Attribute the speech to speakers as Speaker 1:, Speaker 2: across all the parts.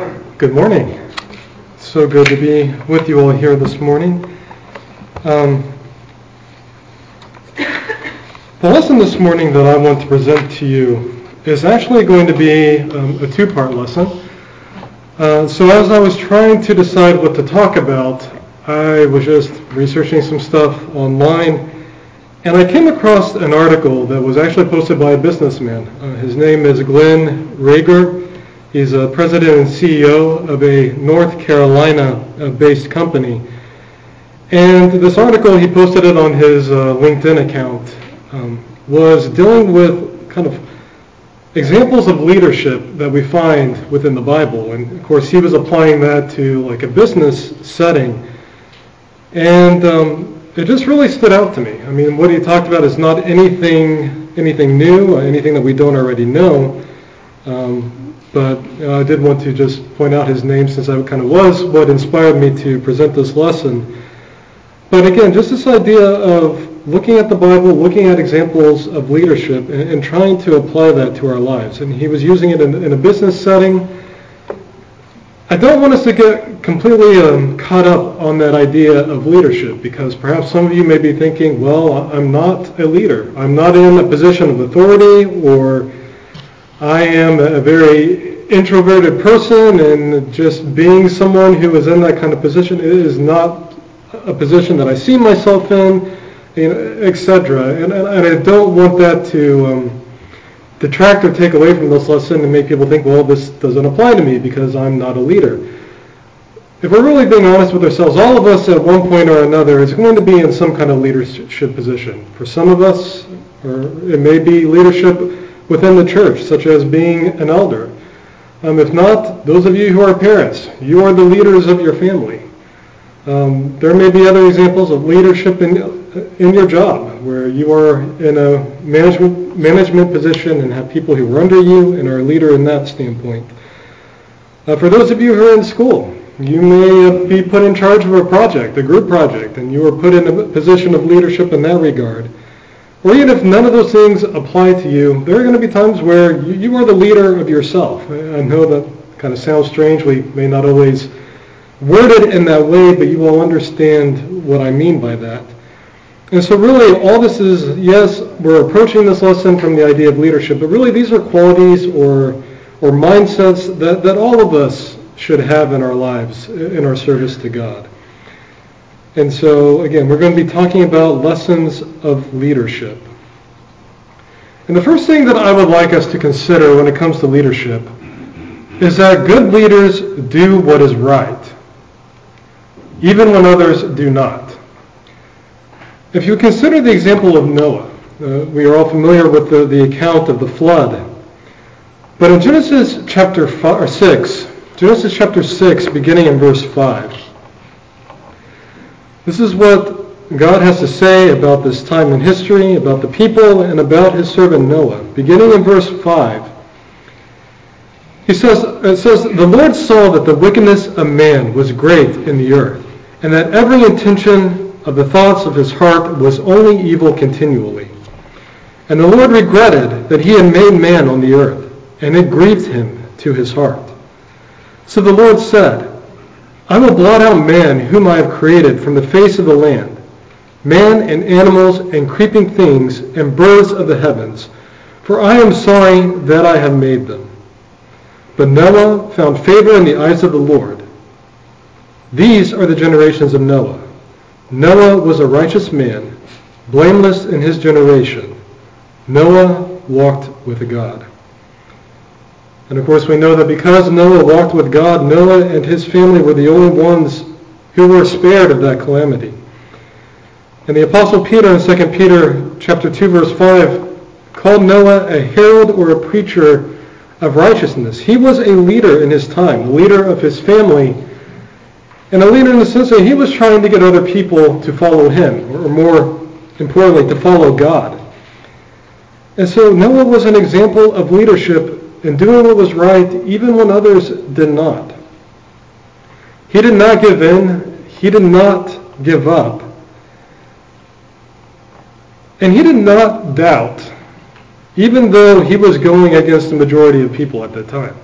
Speaker 1: Good morning. So good to be with you all here this morning. Um, the lesson this morning that I want to present to you is actually going to be um, a two-part lesson. Uh, so as I was trying to decide what to talk about, I was just researching some stuff online, and I came across an article that was actually posted by a businessman. Uh, his name is Glenn Rager. He's a president and CEO of a North Carolina-based company. And this article, he posted it on his uh, LinkedIn account, um, was dealing with kind of examples of leadership that we find within the Bible. And of course, he was applying that to like a business setting. And um, it just really stood out to me. I mean, what he talked about is not anything, anything new, anything that we don't already know. Um, but I did want to just point out his name since that kind of was what inspired me to present this lesson. But again, just this idea of looking at the Bible, looking at examples of leadership, and, and trying to apply that to our lives. And he was using it in, in a business setting. I don't want us to get completely um, caught up on that idea of leadership because perhaps some of you may be thinking, well, I'm not a leader. I'm not in a position of authority or I am a very introverted person and just being someone who is in that kind of position is not a position that I see myself in, etc. And, and, I don't want that to um, detract or take away from this lesson and make people think, well, this doesn't apply to me because I'm not a leader. If we're really being honest with ourselves, all of us at one point or another is going to be in some kind of leadership position. For some of us, it may be leadership within the church, such as being an elder. Um, if not, those of you who are parents, you are the leaders of your family. Um, there may be other examples of leadership in, in your job where you are in a management, management position and have people who are under you and are a leader in that standpoint. Uh, for those of you who are in school, you may be put in charge of a project, a group project, and you are put in a position of leadership in that regard. Or even if none of those things apply to you, there are going to be times where you, are the leader of yourself. I know that kind of sounds strange. We may not always word it in that way, but you will understand what I mean by that. And so really all this is, yes, we're approaching this lesson from the idea of leadership, but really these are qualities or, or mindsets that, that all of us should have in our lives, in our service to God. And so, again, we're going to be talking about lessons of leadership. And the first thing that I would like us to consider when it comes to leadership is that good leaders do what is right, even when others do not. If you consider the example of Noah, uh, we are all familiar with the, the account of the flood. But in Genesis chapter five, 6, Genesis chapter 6, beginning in verse 5, this is what God has to say about this time in history, about the people, and about his servant Noah. Beginning in verse 5, he says, it says, The Lord saw that the wickedness of man was great in the earth, and that every intention of the thoughts of his heart was only evil continually. And the Lord regretted that he had made man on the earth, and it grieved him to his heart. So the Lord said, I will blot out man whom I have created from the face of the land, man and animals and creeping things and birds of the heavens, for I am sorry that I have made them. But Noah found favor in the eyes of the Lord. These are the generations of Noah. Noah was a righteous man, blameless in his generation. Noah walked with a God. And of course, we know that because Noah walked with God, Noah and his family were the only ones who were spared of that calamity. And the Apostle Peter in 2 Peter chapter 2, verse 5, called Noah a herald or a preacher of righteousness. He was a leader in his time, a leader of his family, and a leader in the sense that he was trying to get other people to follow him, or more importantly, to follow God. And so Noah was an example of leadership and doing what was right even when others did not. He did not give in. He did not give up. And he did not doubt, even though he was going against the majority of people at that time.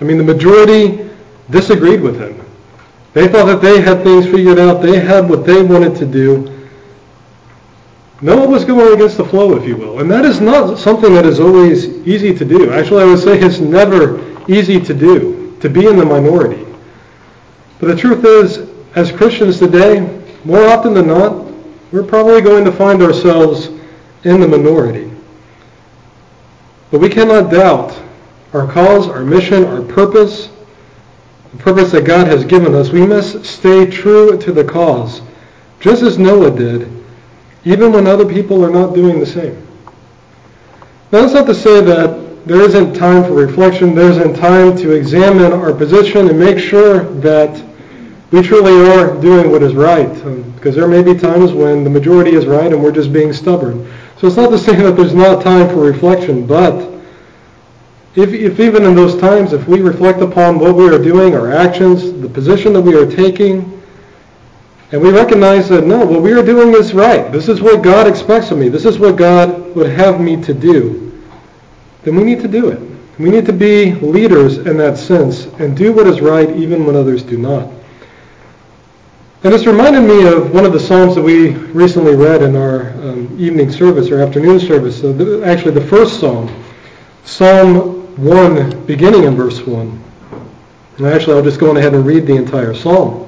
Speaker 1: I mean, the majority disagreed with him. They thought that they had things figured out. They had what they wanted to do. Noah was going against the flow, if you will. And that is not something that is always easy to do. Actually, I would say it's never easy to do, to be in the minority. But the truth is, as Christians today, more often than not, we're probably going to find ourselves in the minority. But we cannot doubt our cause, our mission, our purpose, the purpose that God has given us. We must stay true to the cause, just as Noah did, even when other people are not doing the same. Now, that's not to say that there isn't time for reflection, there isn't time to examine our position and make sure that we truly are doing what is right. Um, because there may be times when the majority is right and we're just being stubborn. So it's not to say that there's not time for reflection, but if, if even in those times, if we reflect upon what we are doing, our actions, the position that we are taking, and we recognize that no, what we are doing is right. This is what God expects of me. This is what God would have me to do. Then we need to do it. We need to be leaders in that sense and do what is right even when others do not. And this reminded me of one of the Psalms that we recently read in our um, evening service or afternoon service. So the, actually, the first Psalm, Psalm 1, beginning in verse 1. And actually, I'll just go on ahead and read the entire Psalm.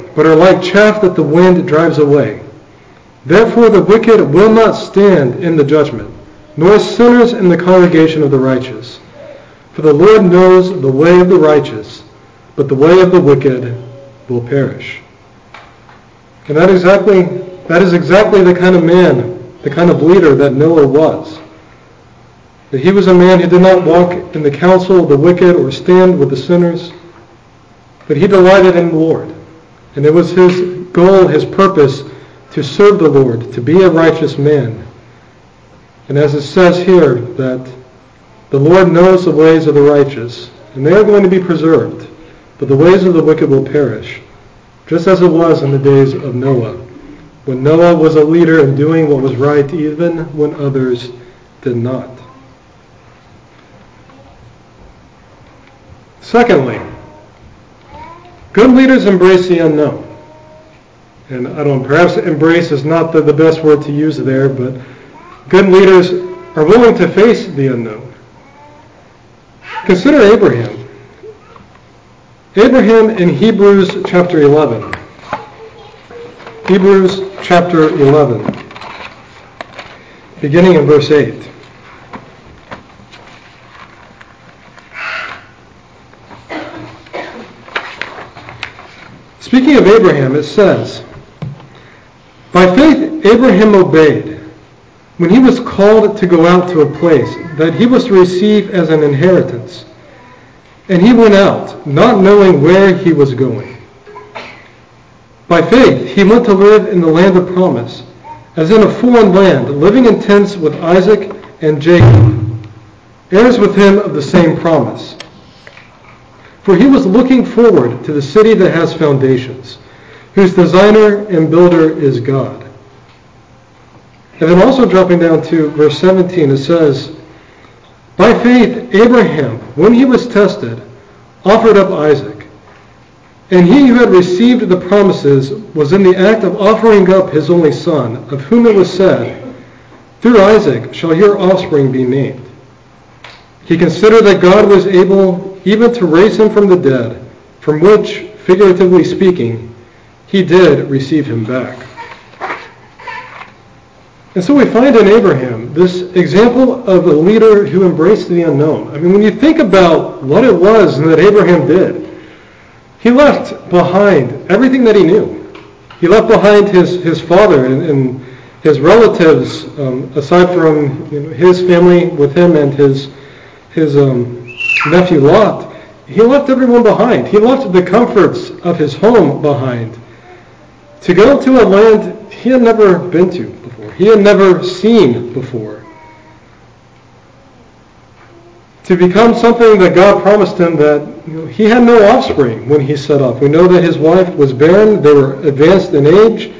Speaker 1: but are like chaff that the wind drives away. Therefore the wicked will not stand in the judgment, nor sinners in the congregation of the righteous. For the Lord knows the way of the righteous, but the way of the wicked will perish. And that exactly that is exactly the kind of man, the kind of leader that Noah was. That he was a man who did not walk in the counsel of the wicked or stand with the sinners, but he delighted in the Lord. And it was his goal, his purpose, to serve the Lord, to be a righteous man. And as it says here, that the Lord knows the ways of the righteous, and they are going to be preserved. But the ways of the wicked will perish, just as it was in the days of Noah, when Noah was a leader in doing what was right even when others did not. Secondly, good leaders embrace the unknown. And I don't perhaps embrace is not the, the best word to use there, but good leaders are willing to face the unknown. Consider Abraham. Abraham in Hebrews chapter 11. Hebrews chapter 11, beginning in verse 8. Speaking of Abraham, it says, By faith Abraham obeyed when he was called to go out to a place that he was to receive as an inheritance. And he went out, not knowing where he was going. By faith, he went to live in the land of promise, as in a foreign land, living in tents with Isaac and Jacob, heirs with him of the same promise. For he was looking forward to the city that has foundations, whose designer and builder is God. And then also dropping down to verse 17, it says, by faith, Abraham, when he was tested, offered up Isaac. And he who had received the promises was in the act of offering up his only son, of whom it was said, Through Isaac shall your offspring be named. He considered that God was able even to raise him from the dead, from which, figuratively speaking, he did receive him back. And so we find in Abraham this example of a leader who embraced the unknown. I mean, when you think about what it was that Abraham did, he left behind everything that he knew. He left behind his, his father and, and his relatives, um, aside from you know, his family with him and his, his um, nephew Lot. He left everyone behind. He left the comforts of his home behind to go to a land he had never been to before, he had never seen before. To become something that God promised him that you know, he had no offspring when he set off. We know that his wife was barren, they were advanced in age.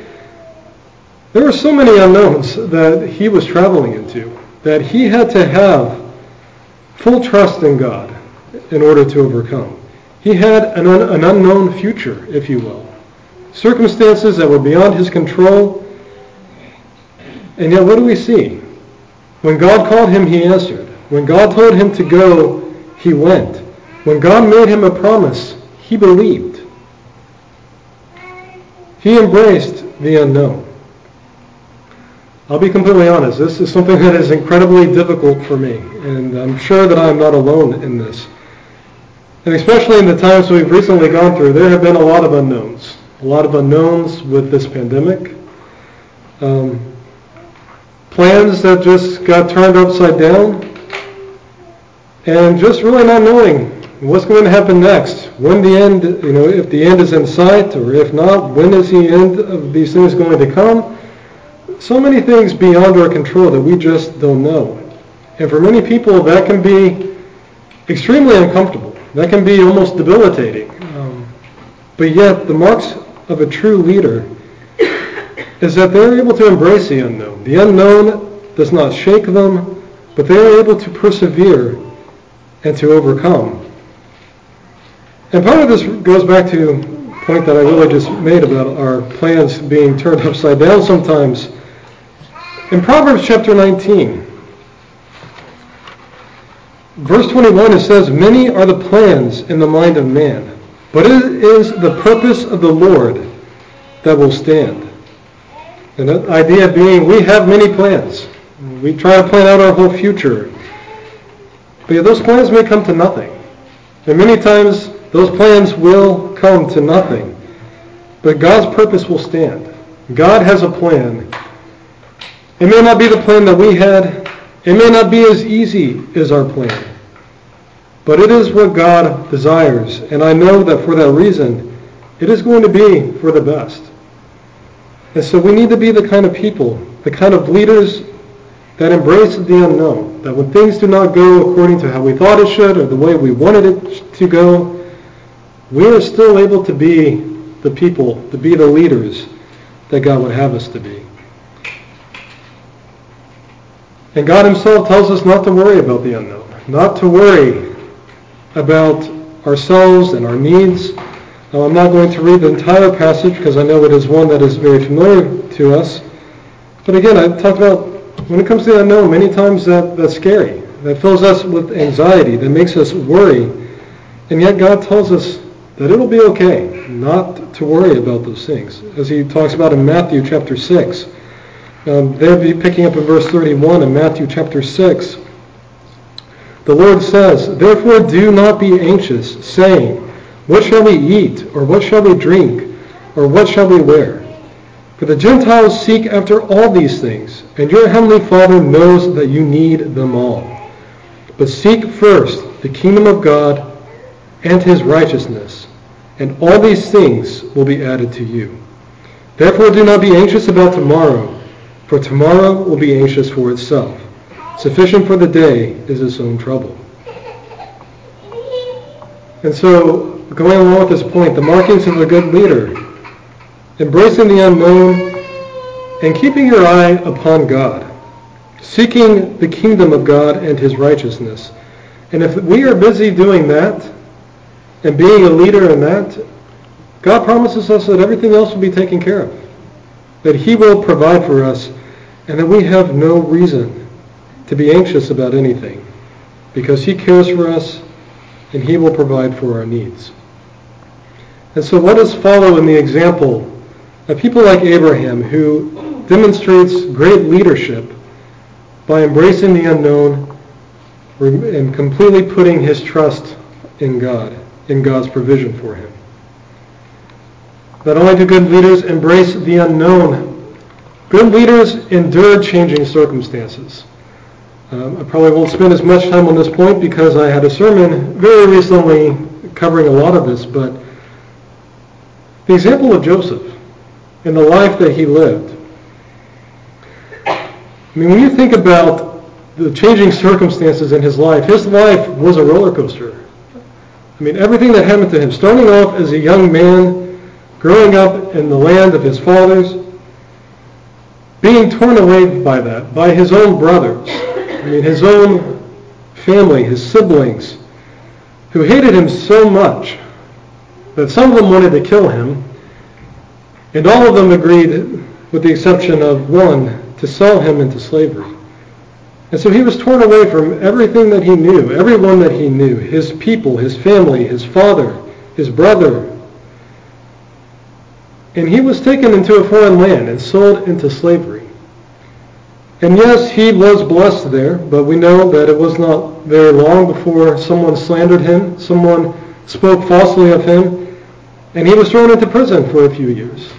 Speaker 1: There were so many unknowns that he was traveling into that he had to have full trust in God in order to overcome. He had an, un- an unknown future, if you will. Circumstances that were beyond his control. And yet, what do we see? When God called him, he answered. When God told him to go, he went. When God made him a promise, he believed. He embraced the unknown. I'll be completely honest. This is something that is incredibly difficult for me, and I'm sure that I'm not alone in this. And especially in the times we've recently gone through, there have been a lot of unknowns. A lot of unknowns with this pandemic. Um, plans that just got turned upside down. And just really not knowing what's going to happen next. When the end, you know, if the end is in sight, or if not, when is the end of these things going to come? So many things beyond our control that we just don't know. And for many people, that can be extremely uncomfortable. That can be almost debilitating. Um, but yet, the marks of a true leader is that they're able to embrace the unknown. The unknown does not shake them, but they are able to persevere and to overcome. And part of this goes back to a point that I really just made about our plans being turned upside down sometimes. In Proverbs chapter 19, Verse 21, it says, Many are the plans in the mind of man, but it is the purpose of the Lord that will stand. And the idea being, we have many plans. We try to plan out our whole future. But those plans may come to nothing. And many times, those plans will come to nothing. But God's purpose will stand. God has a plan. It may not be the plan that we had, it may not be as easy as our plan, but it is what God desires, and I know that for that reason, it is going to be for the best. And so we need to be the kind of people, the kind of leaders that embrace the unknown, that when things do not go according to how we thought it should or the way we wanted it to go, we are still able to be the people, to be the leaders that God would have us to be. And God himself tells us not to worry about the unknown, not to worry about ourselves and our needs. Now, I'm not going to read the entire passage because I know it is one that is very familiar to us. But again, I talked about when it comes to the unknown, many times that, that's scary. That fills us with anxiety, that makes us worry. And yet God tells us that it'll be okay not to worry about those things. As he talks about in Matthew chapter 6. Um, there be picking up in verse 31 in Matthew chapter 6. The Lord says, Therefore do not be anxious, saying, What shall we eat? Or what shall we drink? Or what shall we wear? For the Gentiles seek after all these things, and your heavenly Father knows that you need them all. But seek first the kingdom of God and his righteousness, and all these things will be added to you. Therefore do not be anxious about tomorrow for tomorrow will be anxious for itself. Sufficient for the day is its own trouble. And so, going along with this point, the markings of a good leader, embracing the unknown and keeping your eye upon God, seeking the kingdom of God and his righteousness. And if we are busy doing that and being a leader in that, God promises us that everything else will be taken care of. That he will provide for us and that we have no reason to be anxious about anything because he cares for us and he will provide for our needs. And so let us follow in the example of people like Abraham who demonstrates great leadership by embracing the unknown and completely putting his trust in God, in God's provision for him. Not only do good leaders embrace the unknown Good leaders endure changing circumstances. Um, I probably won't spend as much time on this point because I had a sermon very recently covering a lot of this, but the example of Joseph and the life that he lived. I mean, when you think about the changing circumstances in his life, his life was a roller coaster. I mean, everything that happened to him, starting off as a young man, growing up in the land of his fathers, being torn away by that, by his own brothers, I mean, his own family, his siblings, who hated him so much that some of them wanted to kill him, and all of them agreed, with the exception of one, to sell him into slavery. And so he was torn away from everything that he knew, everyone that he knew, his people, his family, his father, his brother. And he was taken into a foreign land and sold into slavery. And yes, he was blessed there, but we know that it was not very long before someone slandered him, someone spoke falsely of him, and he was thrown into prison for a few years.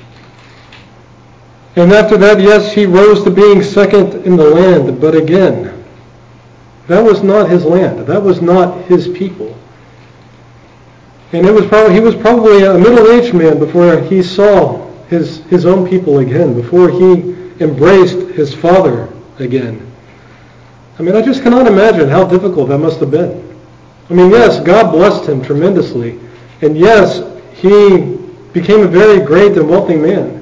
Speaker 1: And after that, yes, he rose to being second in the land, but again, that was not his land. That was not his people. And it was probably, he was probably a middle-aged man before he saw his, his own people again, before he embraced his father again. I mean, I just cannot imagine how difficult that must have been. I mean, yes, God blessed him tremendously. And yes, he became a very great and wealthy man.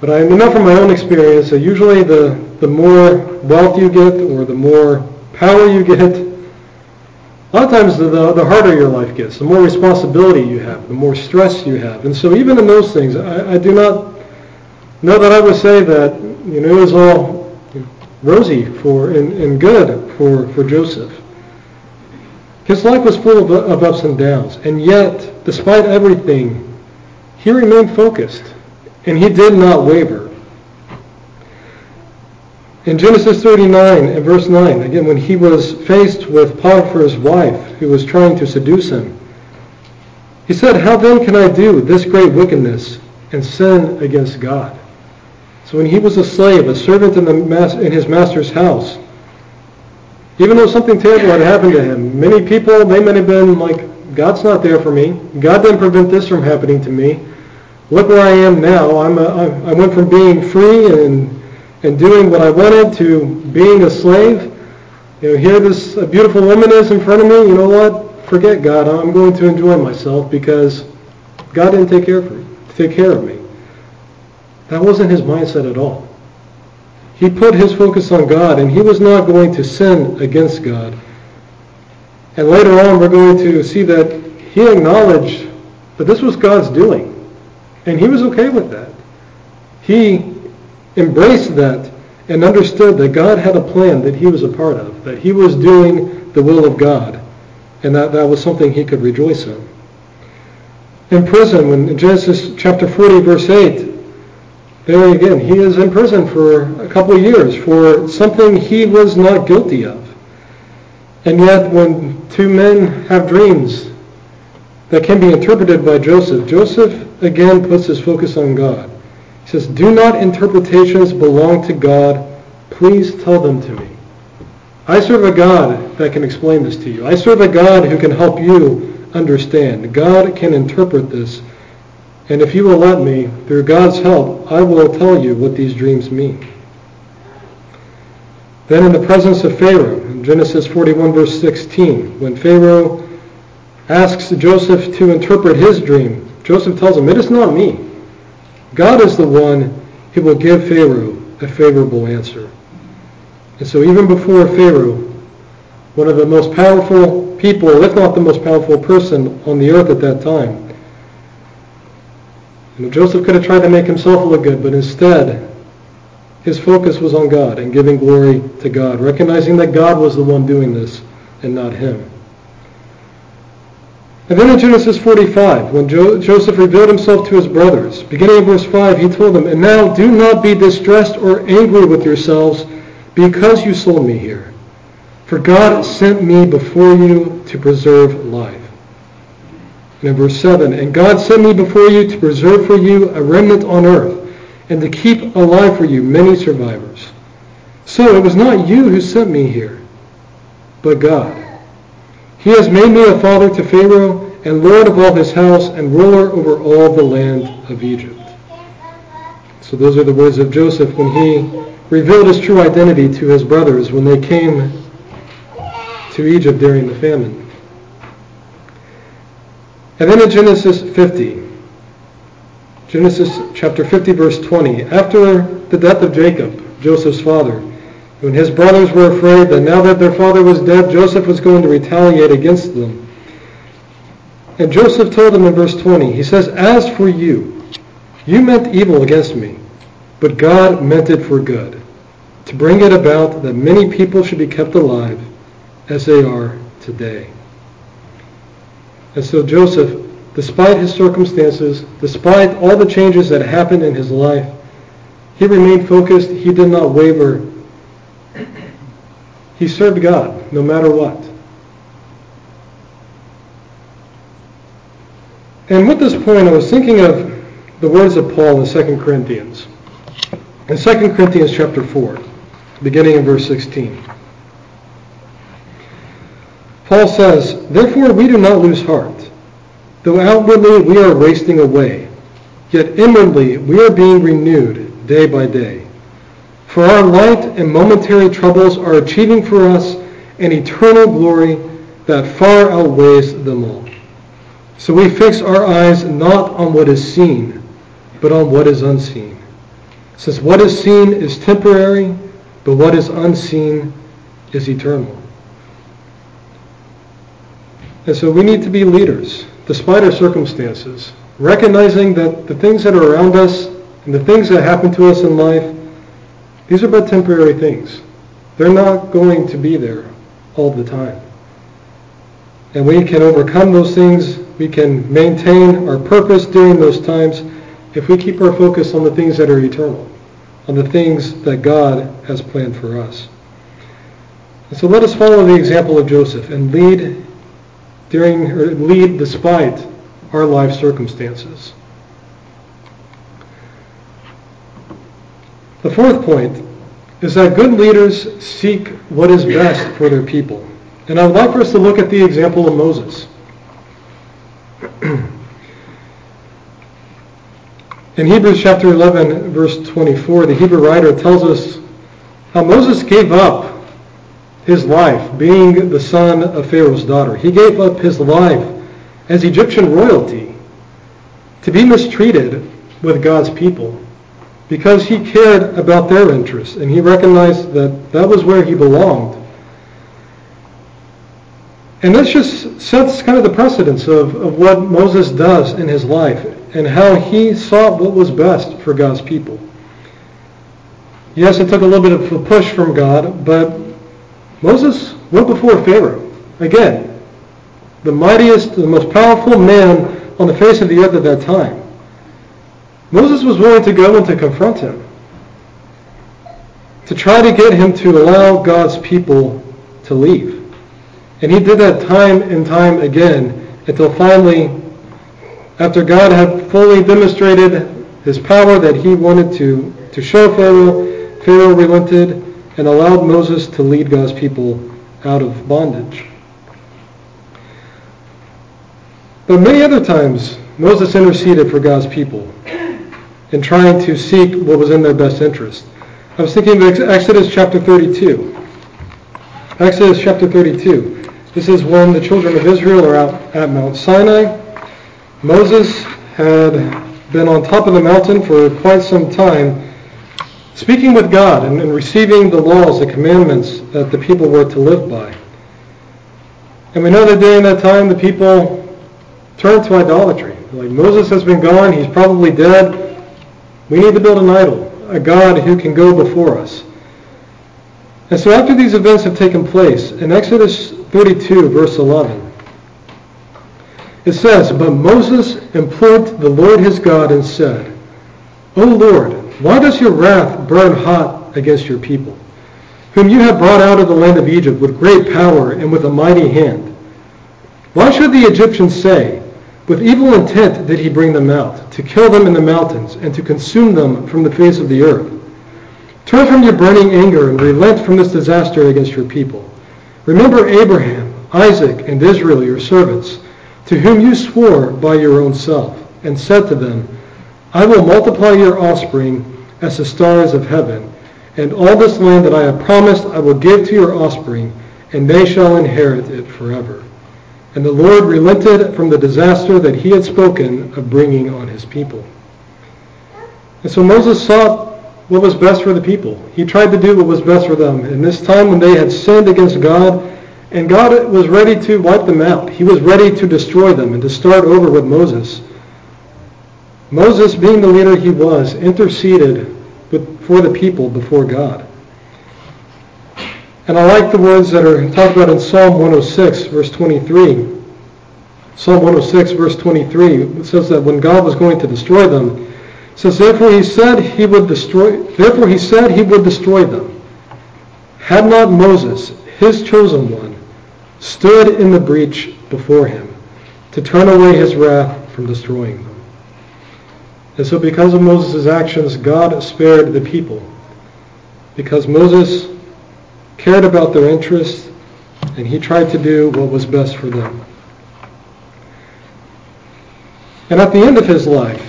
Speaker 1: But I know from my own experience that usually the, the more wealth you get or the more power you get, a lot of times the, the harder your life gets, the more responsibility you have, the more stress you have. And so even in those things, I, I do not know that I would say that you know, it was all rosy for and, and good for, for Joseph. His life was full of, of ups and downs, and yet, despite everything, he remained focused. And he did not waver. In Genesis 39 and verse 9, again, when he was faced with Potiphar's wife who was trying to seduce him, he said, How then can I do this great wickedness and sin against God? So when he was a slave, a servant in, the, in his master's house, even though something terrible had happened to him, many people, they might have been like, God's not there for me. God didn't prevent this from happening to me look where I am now. I'm a, I went from being free and and doing what I wanted to being a slave. You know, here this beautiful woman is in front of me. You know what? Forget God. I'm going to enjoy myself because God didn't take care of me, take care of me. That wasn't his mindset at all. He put his focus on God, and he was not going to sin against God. And later on, we're going to see that he acknowledged that this was God's doing. And he was okay with that. He embraced that and understood that God had a plan that he was a part of, that he was doing the will of God, and that that was something he could rejoice in. In prison, when in Genesis chapter 40, verse 8, there again, he is in prison for a couple of years for something he was not guilty of. And yet, when two men have dreams that can be interpreted by Joseph, Joseph again puts his focus on God. Says, Do not interpretations belong to God? Please tell them to me. I serve a God that can explain this to you. I serve a God who can help you understand. God can interpret this. And if you will let me, through God's help, I will tell you what these dreams mean. Then in the presence of Pharaoh, in Genesis 41 verse 16, when Pharaoh asks Joseph to interpret his dream, Joseph tells him, It is not me. God is the one who will give Pharaoh a favorable answer. And so even before Pharaoh, one of the most powerful people, if not the most powerful person on the earth at that time, you know, Joseph could have tried to make himself look good, but instead, his focus was on God and giving glory to God, recognizing that God was the one doing this and not him. And then in Genesis 45, when jo- Joseph revealed himself to his brothers, beginning in verse 5, he told them, And now do not be distressed or angry with yourselves because you sold me here. For God sent me before you to preserve life. And in verse 7, And God sent me before you to preserve for you a remnant on earth, and to keep alive for you many survivors. So it was not you who sent me here, but God. He has made me a father to Pharaoh and lord of all his house and ruler over all the land of Egypt. So those are the words of Joseph when he revealed his true identity to his brothers when they came to Egypt during the famine. And then in Genesis 50, Genesis chapter 50 verse 20, after the death of Jacob, Joseph's father, when his brothers were afraid that now that their father was dead, Joseph was going to retaliate against them. And Joseph told them in verse 20, he says, As for you, you meant evil against me, but God meant it for good, to bring it about that many people should be kept alive as they are today. And so Joseph, despite his circumstances, despite all the changes that happened in his life, he remained focused. He did not waver. He served God no matter what. And with this point, I was thinking of the words of Paul in 2 Corinthians. In 2 Corinthians chapter 4, beginning in verse 16. Paul says, Therefore we do not lose heart. Though outwardly we are wasting away, yet inwardly we are being renewed day by day. For our light and momentary troubles are achieving for us an eternal glory that far outweighs them all. So we fix our eyes not on what is seen, but on what is unseen. Since what is seen is temporary, but what is unseen is eternal. And so we need to be leaders, despite our circumstances, recognizing that the things that are around us and the things that happen to us in life, these are but temporary things. They're not going to be there all the time. And we can overcome those things. We can maintain our purpose during those times if we keep our focus on the things that are eternal, on the things that God has planned for us. And so let us follow the example of Joseph and lead during or lead despite our life circumstances. The fourth point is that good leaders seek what is best for their people. And I would like for us to look at the example of Moses. In Hebrews chapter 11, verse 24, the Hebrew writer tells us how Moses gave up his life, being the son of Pharaoh's daughter. He gave up his life as Egyptian royalty to be mistreated with God's people because he cared about their interests and he recognized that that was where he belonged. And this just sets kind of the precedence of, of what Moses does in his life and how he sought what was best for God's people. Yes, it took a little bit of a push from God, but Moses went before Pharaoh. Again, the mightiest, the most powerful man on the face of the earth at that time. Moses was willing to go and to confront him, to try to get him to allow God's people to leave. And he did that time and time again until finally, after God had fully demonstrated his power that he wanted to, to show Pharaoh, Pharaoh relented and allowed Moses to lead God's people out of bondage. But many other times, Moses interceded for God's people in trying to seek what was in their best interest. I was thinking of Exodus chapter 32. Exodus chapter 32. This is when the children of Israel are out at Mount Sinai. Moses had been on top of the mountain for quite some time speaking with God and, and receiving the laws, the commandments that the people were to live by. And we know that during that time the people turned to idolatry. Like Moses has been gone, he's probably dead. We need to build an idol, a God who can go before us. And so after these events have taken place, in Exodus 32, verse 11, it says, But Moses implored the Lord his God and said, O Lord, why does your wrath burn hot against your people, whom you have brought out of the land of Egypt with great power and with a mighty hand? Why should the Egyptians say, with evil intent did he bring them out, to kill them in the mountains and to consume them from the face of the earth? Turn from your burning anger and relent from this disaster against your people. Remember Abraham, Isaac and Israel your servants, to whom you swore by your own self, and said to them, I will multiply your offspring as the stars of heaven, and all this land that I have promised I will give to your offspring, and they shall inherit it forever. And the Lord relented from the disaster that he had spoken of bringing on his people. And so Moses sought what was best for the people. He tried to do what was best for them. In this time when they had sinned against God, and God was ready to wipe them out. He was ready to destroy them and to start over with Moses. Moses, being the leader he was, interceded for the people before God. And I like the words that are talked about in Psalm 106, verse 23. Psalm 106, verse 23, it says that when God was going to destroy them, it says, Therefore he said he would destroy therefore he said he would destroy them. Had not Moses, his chosen one, stood in the breach before him to turn away his wrath from destroying them. And so because of Moses' actions, God spared the people. Because Moses cared about their interests and he tried to do what was best for them. And at the end of his life,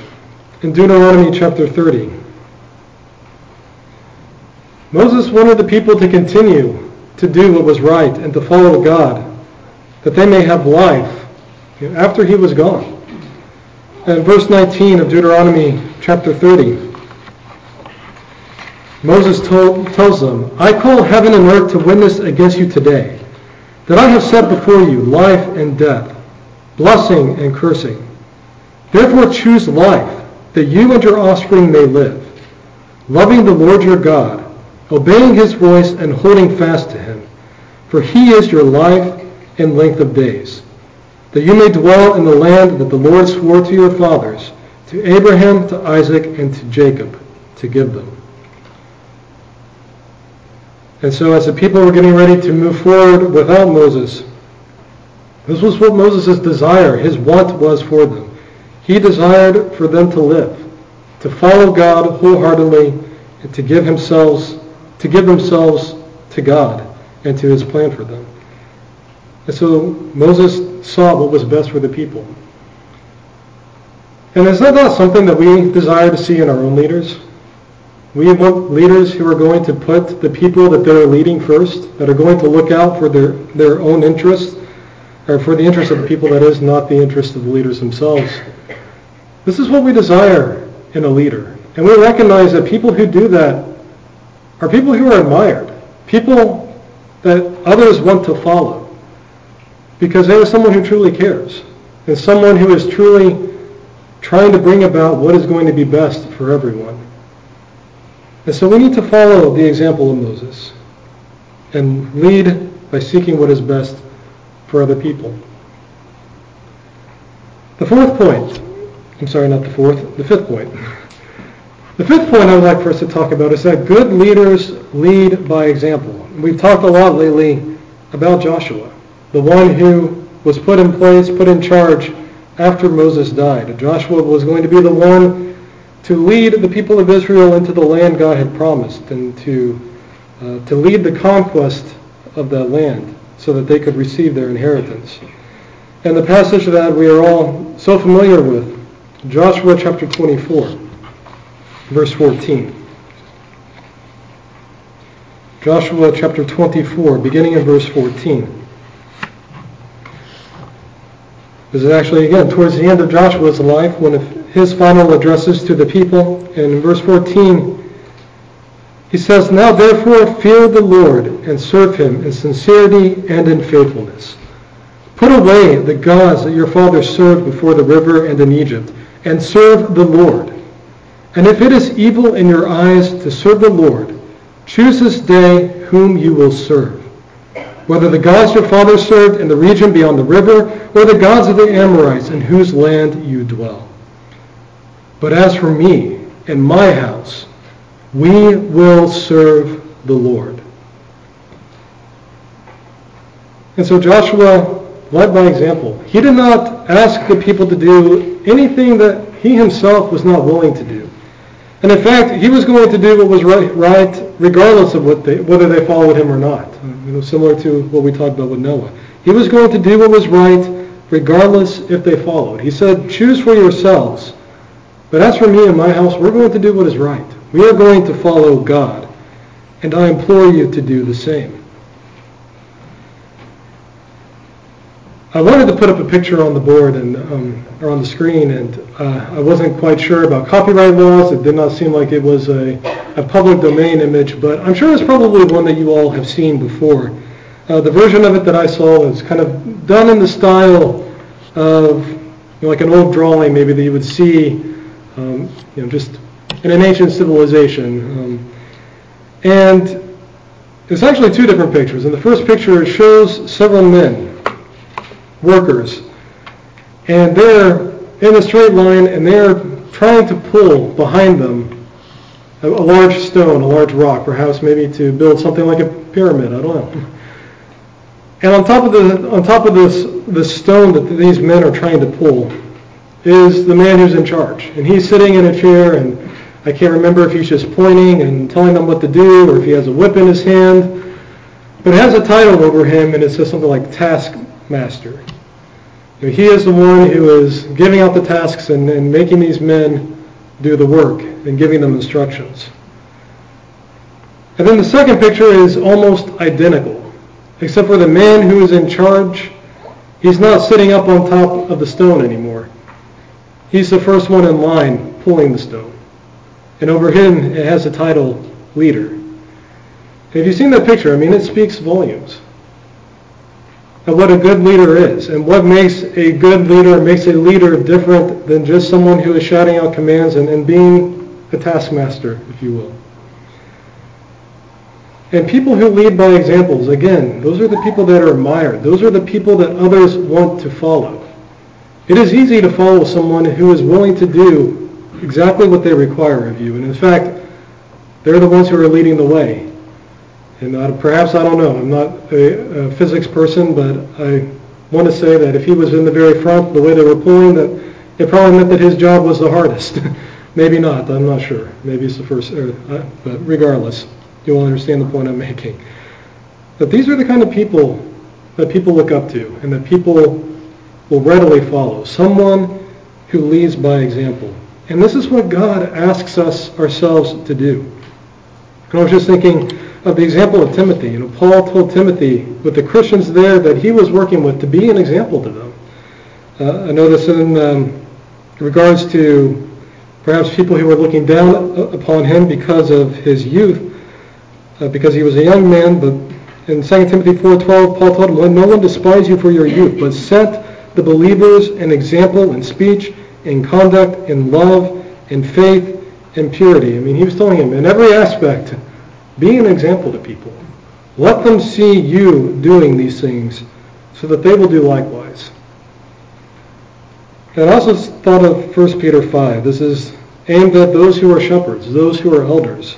Speaker 1: in Deuteronomy chapter 30, Moses wanted the people to continue to do what was right and to follow God, that they may have life after he was gone. And verse 19 of Deuteronomy chapter 30, Moses told, tells them, I call heaven and earth to witness against you today, that I have set before you life and death, blessing and cursing. Therefore choose life, that you and your offspring may live, loving the Lord your God, obeying his voice and holding fast to him. For he is your life and length of days that you may dwell in the land that the Lord swore to your fathers, to Abraham, to Isaac, and to Jacob, to give them. And so as the people were getting ready to move forward without Moses, this was what Moses' desire, his want was for them. He desired for them to live, to follow God wholeheartedly, and to give themselves, to give themselves to God and to his plan for them. And so Moses saw what was best for the people. And is that not something that we desire to see in our own leaders? We want leaders who are going to put the people that they're leading first, that are going to look out for their, their own interests, or for the interest of the people that is not the interest of the leaders themselves. This is what we desire in a leader. And we recognize that people who do that are people who are admired, people that others want to follow because they are someone who truly cares and someone who is truly trying to bring about what is going to be best for everyone. And so we need to follow the example of Moses and lead by seeking what is best for other people. The fourth point, I'm sorry, not the fourth, the fifth point. The fifth point I would like for us to talk about is that good leaders lead by example. We've talked a lot lately about Joshua the one who was put in place, put in charge after Moses died. Joshua was going to be the one to lead the people of Israel into the land God had promised and to, uh, to lead the conquest of that land so that they could receive their inheritance. And the passage that we are all so familiar with, Joshua chapter 24, verse 14. Joshua chapter 24, beginning in verse 14. This is actually, again, towards the end of Joshua's life, one of his final addresses to the people. And in verse 14, he says, Now therefore fear the Lord and serve him in sincerity and in faithfulness. Put away the gods that your fathers served before the river and in Egypt, and serve the Lord. And if it is evil in your eyes to serve the Lord, choose this day whom you will serve whether the gods your fathers served in the region beyond the river, or the gods of the Amorites in whose land you dwell. But as for me and my house, we will serve the Lord. And so Joshua led by example. He did not ask the people to do anything that he himself was not willing to do. And in fact, he was going to do what was right, right regardless of they, whether they followed him or not. You know, similar to what we talked about with Noah. He was going to do what was right regardless if they followed. He said, choose for yourselves. But as for me and my house, we're going to do what is right. We are going to follow God. And I implore you to do the same. I wanted to put up a picture on the board and um, or on the screen, and uh, I wasn't quite sure about copyright laws. It did not seem like it was a, a public domain image, but I'm sure it's probably one that you all have seen before. Uh, the version of it that I saw is kind of done in the style of you know, like an old drawing, maybe that you would see, um, you know, just in an ancient civilization. Um, and it's actually two different pictures. In the first picture, shows several men workers. And they're in a straight line and they're trying to pull behind them a, a large stone, a large rock, perhaps maybe to build something like a pyramid. I don't know. And on top of the on top of this this stone that these men are trying to pull is the man who's in charge, and he's sitting in a chair, and I can't remember if he's just pointing and telling them what to do, or if he has a whip in his hand. But it has a title over him, and it says something like taskmaster. He is the one who is giving out the tasks and, and making these men do the work and giving them instructions. And then the second picture is almost identical, except for the man who is in charge, he's not sitting up on top of the stone anymore. He's the first one in line pulling the stone. And over him, it has the title leader. Have you've seen that picture, I mean, it speaks volumes of what a good leader is and what makes a good leader, makes a leader different than just someone who is shouting out commands and, and being a taskmaster, if you will. And people who lead by examples, again, those are the people that are admired. Those are the people that others want to follow. It is easy to follow someone who is willing to do exactly what they require of you. And in fact, they're the ones who are leading the way. And uh, perhaps, I don't know, I'm not a, a, physics person, but I want to say that if he was in the very front, the way they were pulling, that it probably meant that his job was the hardest. Maybe not, I'm not sure. Maybe it's the first, er, uh, but regardless, you will understand the point I'm making. That these are the kind of people that people look up to and that people will readily follow. Someone who leads by example. And this is what God asks us ourselves to do. And I was just thinking, of the example of Timothy. You know, Paul told Timothy with the Christians there that he was working with to be an example to them. Uh, I know this in um, regards to perhaps people who were looking down upon him because of his youth, uh, because he was a young man. But in 2 Timothy 4:12, Paul told him, "Let no one despise you for your youth, but set the believers an example in speech, in conduct, in love, in faith, in purity." I mean, he was telling him in every aspect be an example to people. Let them see you doing these things so that they will do likewise. And I also thought of 1 Peter 5. This is aimed at those who are shepherds, those who are elders.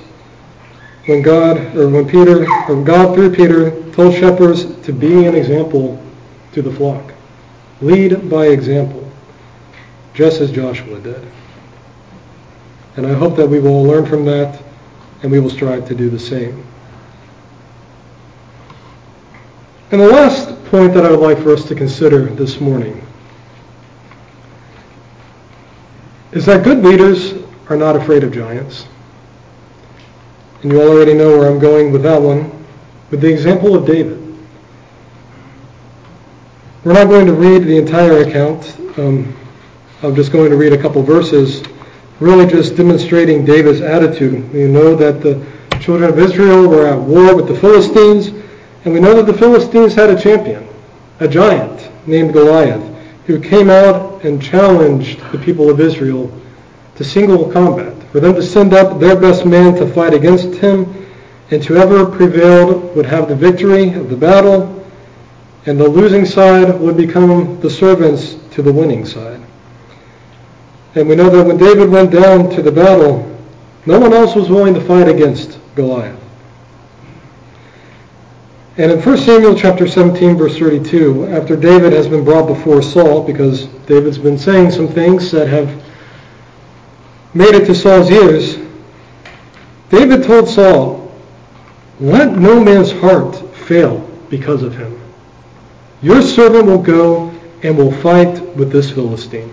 Speaker 1: When God, or when Peter, or God through Peter told shepherds to be an example to the flock. Lead by example, just as Joshua did. And I hope that we will learn from that and we will strive to do the same. And the last point that I would like for us to consider this morning is that good leaders are not afraid of giants. And you already know where I'm going with that one, with the example of David. We're not going to read the entire account. Um, I'm just going to read a couple verses really just demonstrating David's attitude. We know that the children of Israel were at war with the Philistines, and we know that the Philistines had a champion, a giant named Goliath, who came out and challenged the people of Israel to single combat, for them to send up their best man to fight against him, and whoever prevailed would have the victory of the battle, and the losing side would become the servants to the winning side. And we know that when David went down to the battle, no one else was willing to fight against Goliath. And in 1 Samuel chapter 17, verse 32, after David has been brought before Saul, because David's been saying some things that have made it to Saul's ears, David told Saul, let no man's heart fail because of him. Your servant will go and will fight with this Philistine.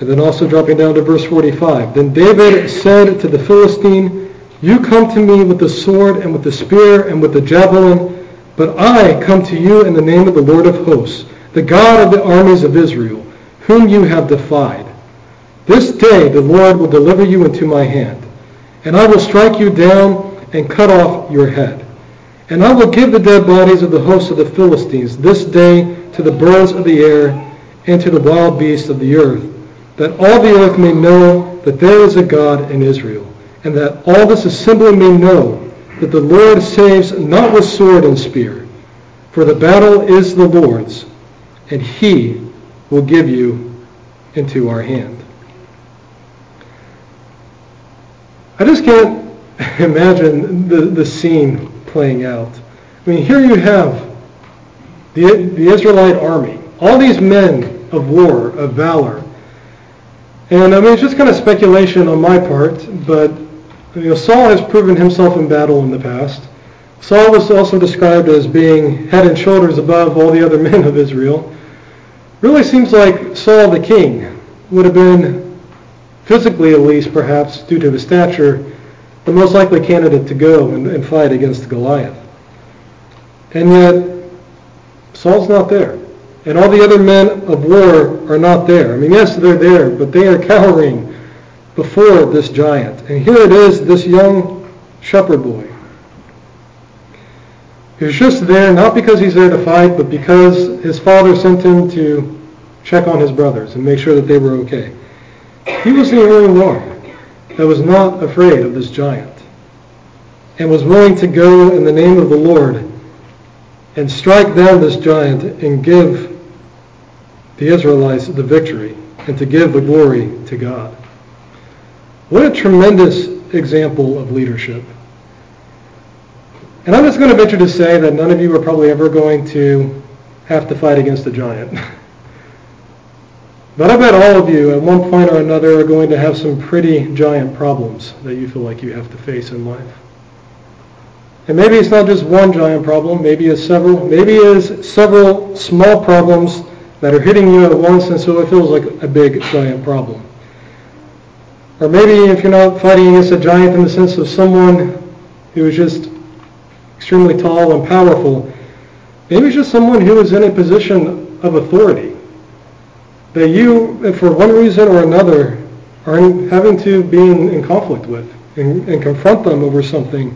Speaker 1: And then also dropping down to verse 45. Then David said to the Philistine, You come to me with the sword and with the spear and with the javelin, but I come to you in the name of the Lord of hosts, the God of the armies of Israel, whom you have defied. This day the Lord will deliver you into my hand, and I will strike you down and cut off your head. And I will give the dead bodies of the hosts of the Philistines this day to the birds of the air and to the wild beasts of the earth, that all the earth may know that there is a God in Israel, and that all this assembly may know that the Lord saves not with sword and spear, for the battle is the Lord's, and he will give you into our hand. I just can't imagine the, the scene playing out. I mean, here you have the, the Israelite army, all these men of war, of valor. And I mean, it's just kind of speculation on my part, but you know, Saul has proven himself in battle in the past. Saul was also described as being head and shoulders above all the other men of Israel. Really seems like Saul the king would have been, physically at least perhaps, due to his stature, the most likely candidate to go and, and fight against Goliath. And yet, Saul's not there. And all the other men of war are not there. I mean, yes, they're there, but they are cowering before this giant. And here it is, this young shepherd boy. He's just there not because he's there to fight, but because his father sent him to check on his brothers and make sure that they were okay. He was the only one that was not afraid of this giant and was willing to go in the name of the Lord and strike down this giant and give the Israelites the victory and to give the glory to God. What a tremendous example of leadership. And I'm just going to venture to say that none of you are probably ever going to have to fight against a giant. But I bet all of you at one point or another are going to have some pretty giant problems that you feel like you have to face in life. And maybe it's not just one giant problem, maybe it's several, maybe it's several small problems that are hitting you at once and so it feels like a big giant problem. Or maybe if you're not fighting against a giant in the sense of someone who is just extremely tall and powerful, maybe it's just someone who is in a position of authority that you, for one reason or another, are having to be in, in conflict with and, and confront them over something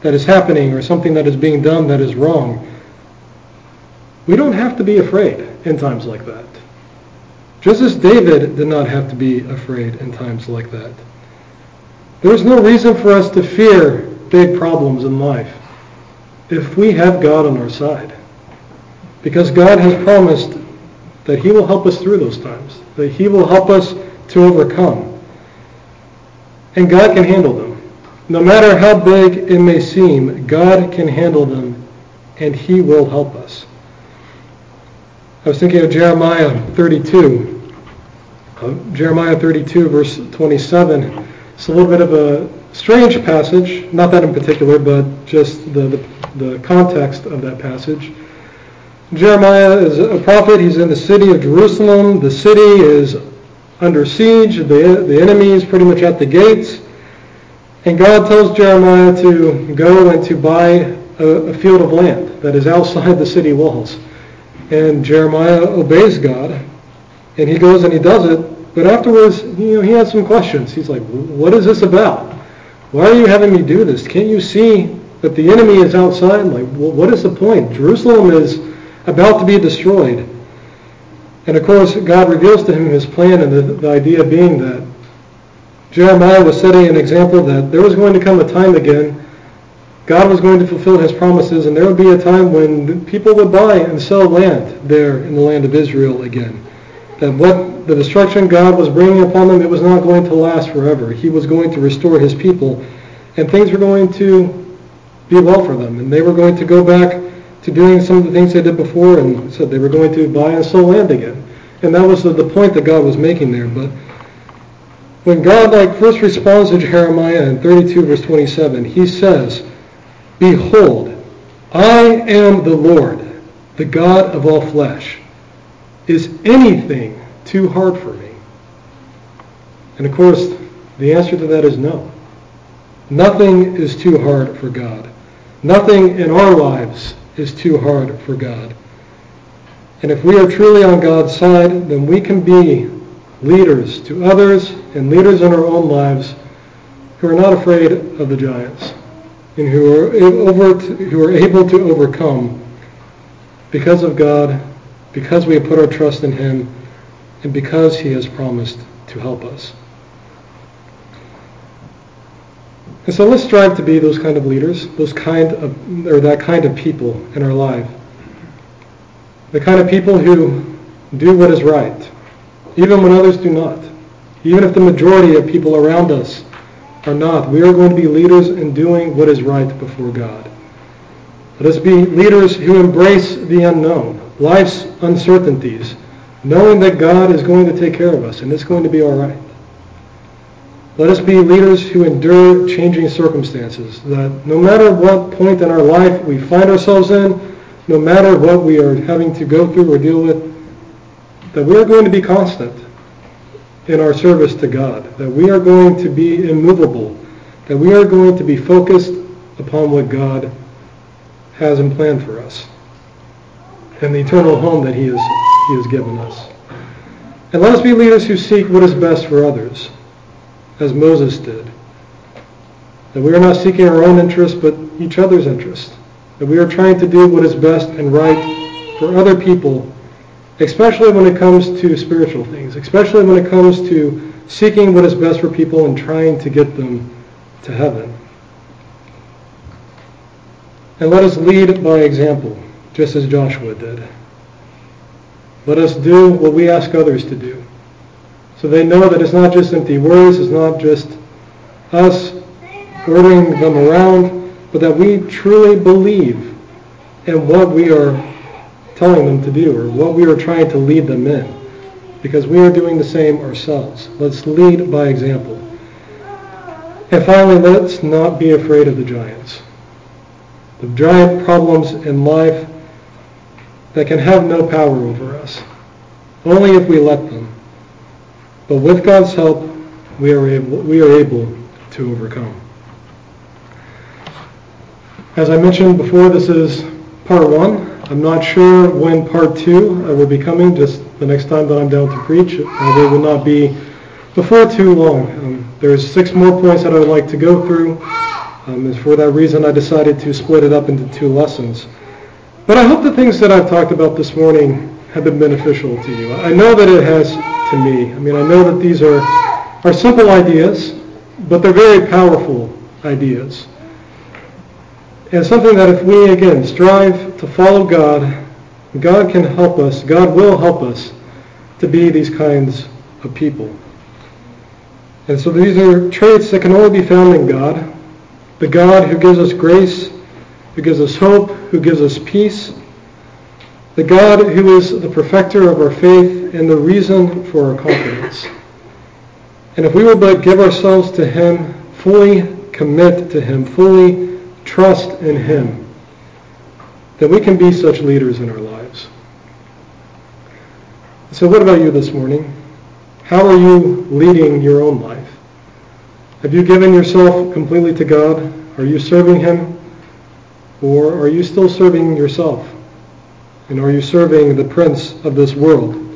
Speaker 1: that is happening or something that is being done that is wrong. We don't have to be afraid in times like that. Just as David did not have to be afraid in times like that. There is no reason for us to fear big problems in life if we have God on our side. Because God has promised that he will help us through those times, that he will help us to overcome. And God can handle them. No matter how big it may seem, God can handle them, and he will help us. I was thinking of Jeremiah 32. Uh, Jeremiah 32, verse 27. It's a little bit of a strange passage, not that in particular, but just the, the, the context of that passage. Jeremiah is a prophet. He's in the city of Jerusalem. The city is under siege. The, the enemy is pretty much at the gates. And God tells Jeremiah to go and to buy a, a field of land that is outside the city walls. And Jeremiah obeys God. And he goes and he does it. But afterwards, you know, he has some questions. He's like, what is this about? Why are you having me do this? Can't you see that the enemy is outside? Like, what is the point? Jerusalem is about to be destroyed. And of course, God reveals to him his plan, and the, the idea being that Jeremiah was setting an example that there was going to come a time again God was going to fulfill his promises, and there would be a time when people would buy and sell land there in the land of Israel again. That what the destruction God was bringing upon them, it was not going to last forever. He was going to restore his people, and things were going to be well for them, and they were going to go back to doing some of the things they did before, and said they were going to buy and sell land again. And that was the, point that God was making there. But when God like first responds to Jeremiah in 32 verse 27, he says, Behold, I am the Lord, the God of all flesh. Is anything too hard for me? And of course, the answer to that is no. Nothing is too hard for God. Nothing in our lives is too hard for God. And if we are truly on God's side, then we can be leaders to others and leaders in our own lives who are not afraid of the giants and who are, over who are able to overcome because of God, because we have put our trust in Him, and because He has promised to help us. And so let's strive to be those kind of leaders, those kind of, or that kind of people in our life. The kind of people who do what is right, even when others do not. Even if the majority of people around us are not, we are going to be leaders in doing what is right before God. Let us be leaders who embrace the unknown, life's uncertainties, knowing that God is going to take care of us and it's going to be all right. Let us be leaders who endure changing circumstances, that no matter what point in our life we find ourselves in, no matter what we are having to go through or deal with, that we are going to be constant in our service to God, that we are going to be immovable, that we are going to be focused upon what God has in plan for us and the eternal home that he has, he has given us. And let us be leaders who seek what is best for others, as Moses did. That we are not seeking our own interest, but each other's interest. That we are trying to do what is best and right for other people especially when it comes to spiritual things, especially when it comes to seeking what is best for people and trying to get them to heaven. And let us lead by example, just as Joshua did. Let us do what we ask others to do. So they know that it's not just empty words, it's not just us ordering them around, but that we truly believe in what we are telling them to do or what we are trying to lead them in because we are doing the same ourselves. Let's lead by example. And finally, let's not be afraid of the giants. The giant problems in life that can have no power over us, only if we let them. But with God's help, we are able, we are able to overcome. As I mentioned before, this is part one I'm not sure when part two uh, will be coming, just the next time that I'm down to preach. Uh, it will not be before too long. Um, there's six more points that I would like to go through. Um, and for that reason, I decided to split it up into two lessons. But I hope the things that I've talked about this morning have been beneficial to you. I know that it has to me. I mean, I know that these are, are simple ideas, but they're very powerful ideas. And something that if we, again, strive to follow God, God can help us, God will help us to be these kinds of people. And so these are traits that can only be found in God. The God who gives us grace, who gives us hope, who gives us peace. The God who is the perfecter of our faith and the reason for our confidence. And if we will but give ourselves to Him, fully commit to Him, fully trust in Him, that we can be such leaders in our lives. So what about you this morning? How are you leading your own life? Have you given yourself completely to God? Are you serving Him? Or are you still serving yourself? And are you serving the prince of this world?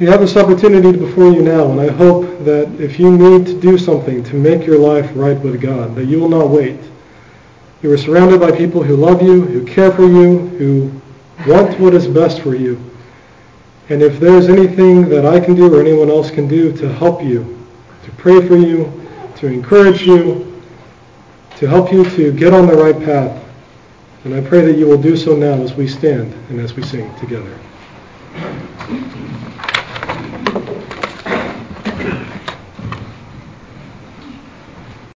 Speaker 1: You have this opportunity before you now, and I hope that if you need to do something to make your life right with God, that you will not wait. You are surrounded by people who love you, who care for you, who want what is best for you. And if there is anything that I can do or anyone else can do to help you, to pray for you, to encourage you, to help you to get on the right path. And I pray that you will do so now as we stand and as we sing together.